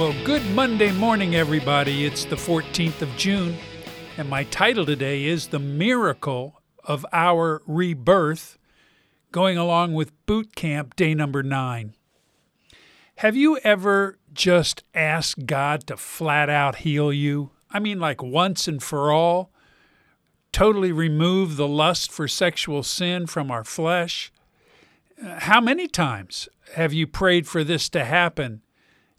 Well, good Monday morning, everybody. It's the 14th of June, and my title today is The Miracle of Our Rebirth, going along with boot camp day number nine. Have you ever just asked God to flat out heal you? I mean, like once and for all? Totally remove the lust for sexual sin from our flesh? Uh, how many times have you prayed for this to happen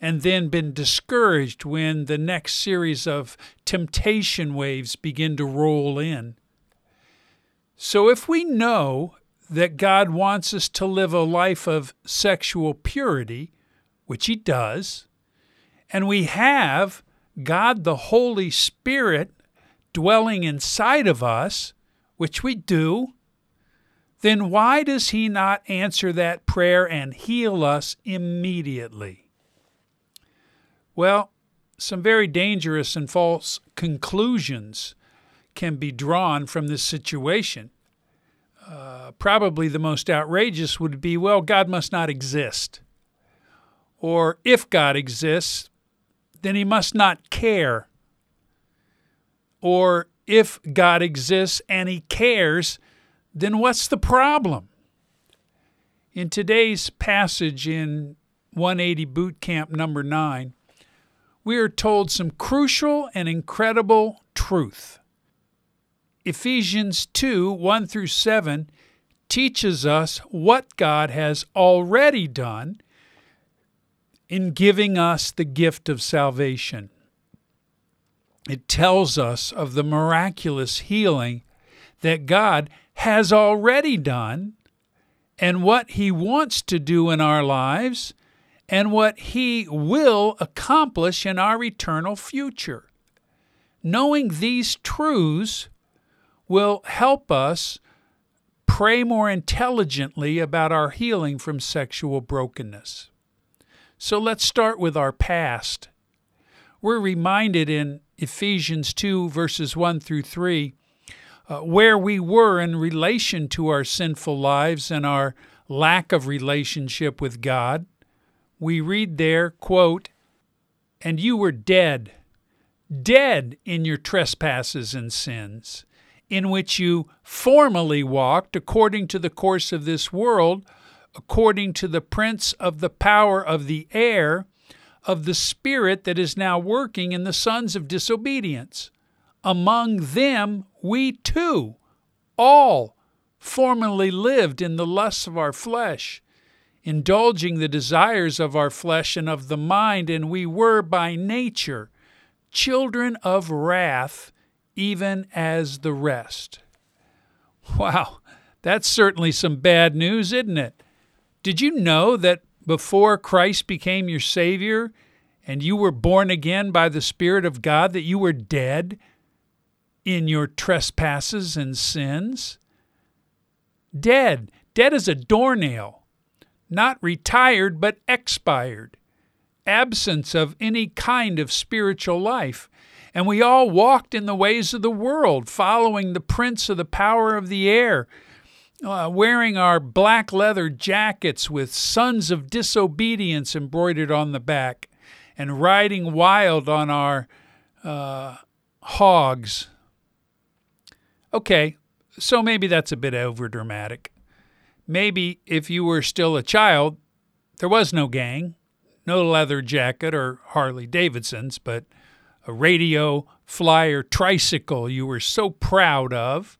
and then been discouraged when the next series of temptation waves begin to roll in? So, if we know that God wants us to live a life of sexual purity, which He does, and we have God the Holy Spirit dwelling inside of us, which we do, then why does He not answer that prayer and heal us immediately? Well, some very dangerous and false conclusions can be drawn from this situation. Uh, probably the most outrageous would be well, God must not exist. Or if God exists, then he must not care. Or if God exists and he cares, then what's the problem? In today's passage in 180 Boot Camp number 9, we are told some crucial and incredible truth. Ephesians 2 1 through 7 teaches us what God has already done in giving us the gift of salvation. It tells us of the miraculous healing that God has already done and what He wants to do in our lives and what He will accomplish in our eternal future. Knowing these truths will help us pray more intelligently about our healing from sexual brokenness. So let's start with our past. We're reminded in Ephesians 2, verses 1 through 3, uh, where we were in relation to our sinful lives and our lack of relationship with God we read there, quote, And you were dead, dead in your trespasses and sins, in which you formerly walked according to the course of this world, according to the prince of the power of the air, of the spirit that is now working in the sons of disobedience. Among them we too all formerly lived in the lusts of our flesh indulging the desires of our flesh and of the mind, and we were by nature children of wrath, even as the rest. Wow, that's certainly some bad news, isn't it? Did you know that before Christ became your Savior and you were born again by the Spirit of God, that you were dead in your trespasses and sins? Dead. Dead as a doornail not retired but expired, absence of any kind of spiritual life. And we all walked in the ways of the world, following the prince of the power of the air, uh, wearing our black leather jackets with sons of disobedience embroidered on the back, and riding wild on our uh, hogs. Okay, so maybe that's a bit overdramatic. Maybe if you were still a child, there was no gang, no leather jacket or Harley Davidsons, but a radio, flyer, tricycle you were so proud of.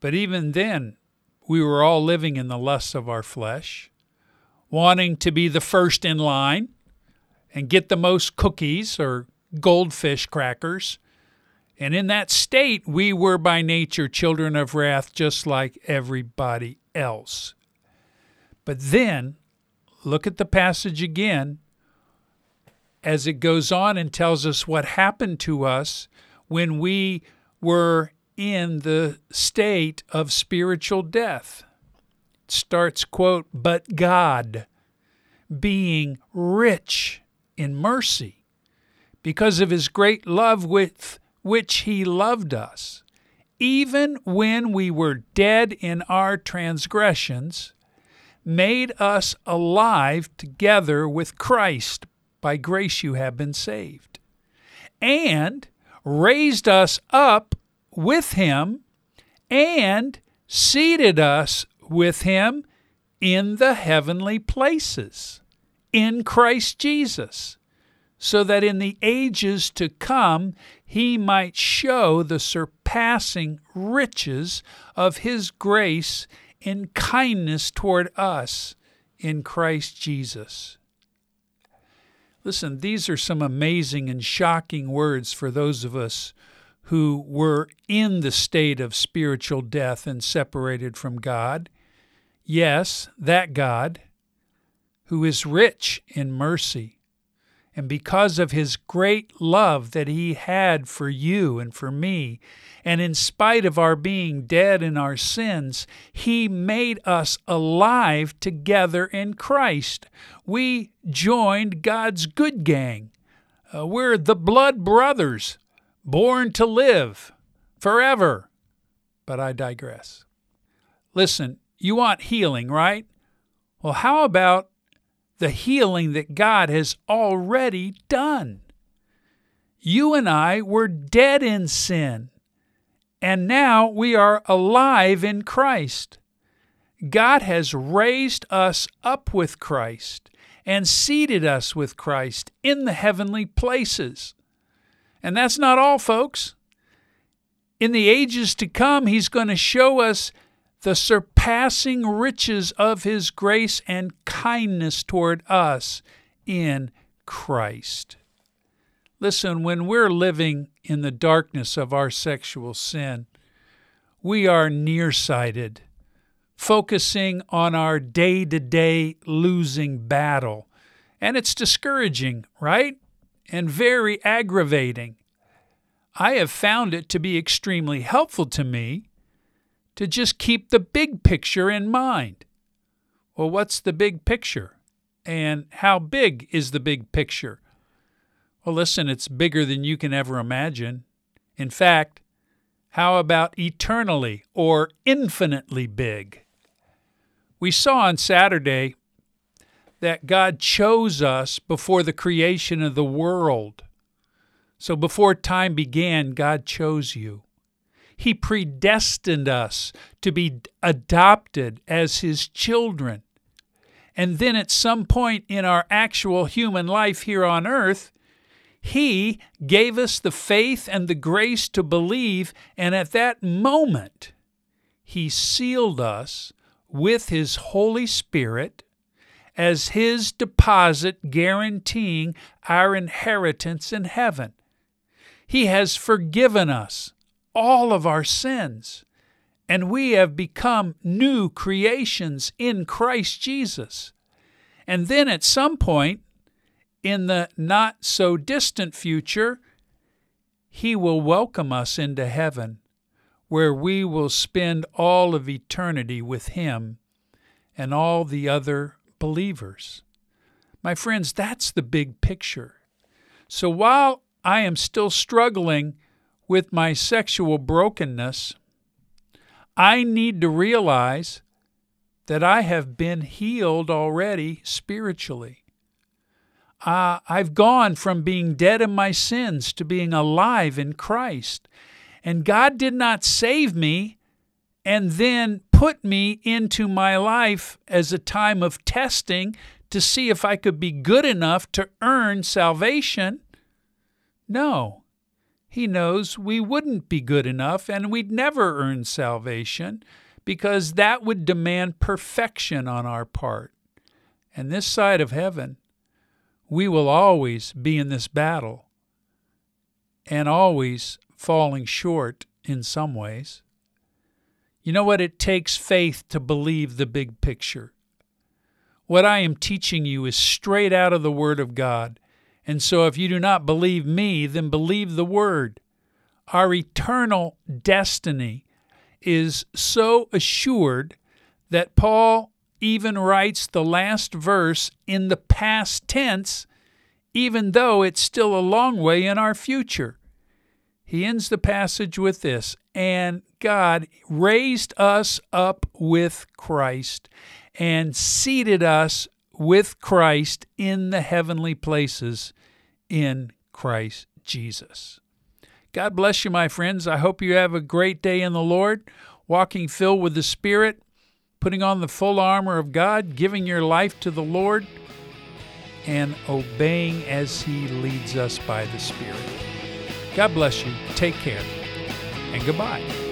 But even then, we were all living in the lusts of our flesh, wanting to be the first in line and get the most cookies or goldfish crackers. And in that state, we were by nature children of wrath, just like everybody else. But then look at the passage again as it goes on and tells us what happened to us when we were in the state of spiritual death. It starts, quote, but God, being rich in mercy, because of his great love with which he loved us, even when we were dead in our transgressions, made us alive together with Christ. By grace you have been saved. And raised us up with him and seated us with him in the heavenly places in Christ Jesus, so that in the ages to come he might show the surpassing riches of his grace in kindness toward us in Christ Jesus. Listen, these are some amazing and shocking words for those of us who were in the state of spiritual death and separated from God. Yes, that God, who is rich in mercy, and because of his great love that he had for you and for me, and in spite of our being dead in our sins, he made us alive together in Christ. We joined God's good gang. Uh, we're the blood brothers born to live forever. But I digress. Listen, you want healing, right? Well, how about the healing that God has already done? You and I were dead in sin, and now we are alive in Christ. God has raised us up with Christ and seated us with Christ in the heavenly places. And that's not all, folks. In the ages to come, He's going to show us the surpassing riches of His grace and kindness toward us in Christ. Listen, when we're living in the darkness of our sexual sin, we are nearsighted, focusing on our day to day losing battle. And it's discouraging, right? and very aggravating. I have found it to be extremely helpful to me to just keep the big picture in mind. Well, what's the big picture? And how big is the big picture? Well, listen, it's bigger than you can ever imagine. In fact, how about eternally or infinitely big? We saw on Saturday that God chose us before the creation of the world. So before time began, God chose you. He predestined us to be adopted as His children. And then at some point in our actual human life here on earth, He gave us the faith and the grace to believe, and at that moment, He sealed us with His Holy Spirit as his deposit guaranteeing our inheritance in heaven. He has forgiven us all of our sins, and we have become new creations in Christ Jesus. And then at some point, in the not so distant future, He will welcome us into heaven, where we will spend all of eternity with Him and all the other believers. My friends, that's the big picture. So while I am still struggling with my sexual brokenness, I need to realize that I have been healed already spiritually. Uh, I've gone from being dead in my sins to being alive in Christ. And God did not save me and then put me into my life as a time of testing to see if I could be good enough to earn salvation. No. He knows we wouldn't be good enough and we'd never earn salvation because that would demand perfection on our part. And this side of heaven, we will always be in this battle and always falling short in some ways. You know what? It takes faith to believe the big picture. What I am teaching you is straight out of the Word of God. And so if you do not believe me, then believe the Word. Our eternal destiny is so assured that Paul even writes the last verse in the past tense, even though it's still a long way in our future. He ends the passage with this And God raised us up with Christ and seated us with Christ in the heavenly places in Christ Jesus. God bless you, my friends. I hope you have a great day in the Lord, walking filled with the Spirit, putting on the full armor of God, giving your life to the Lord, and obeying as He leads us by the Spirit. God bless you. Take care, and goodbye.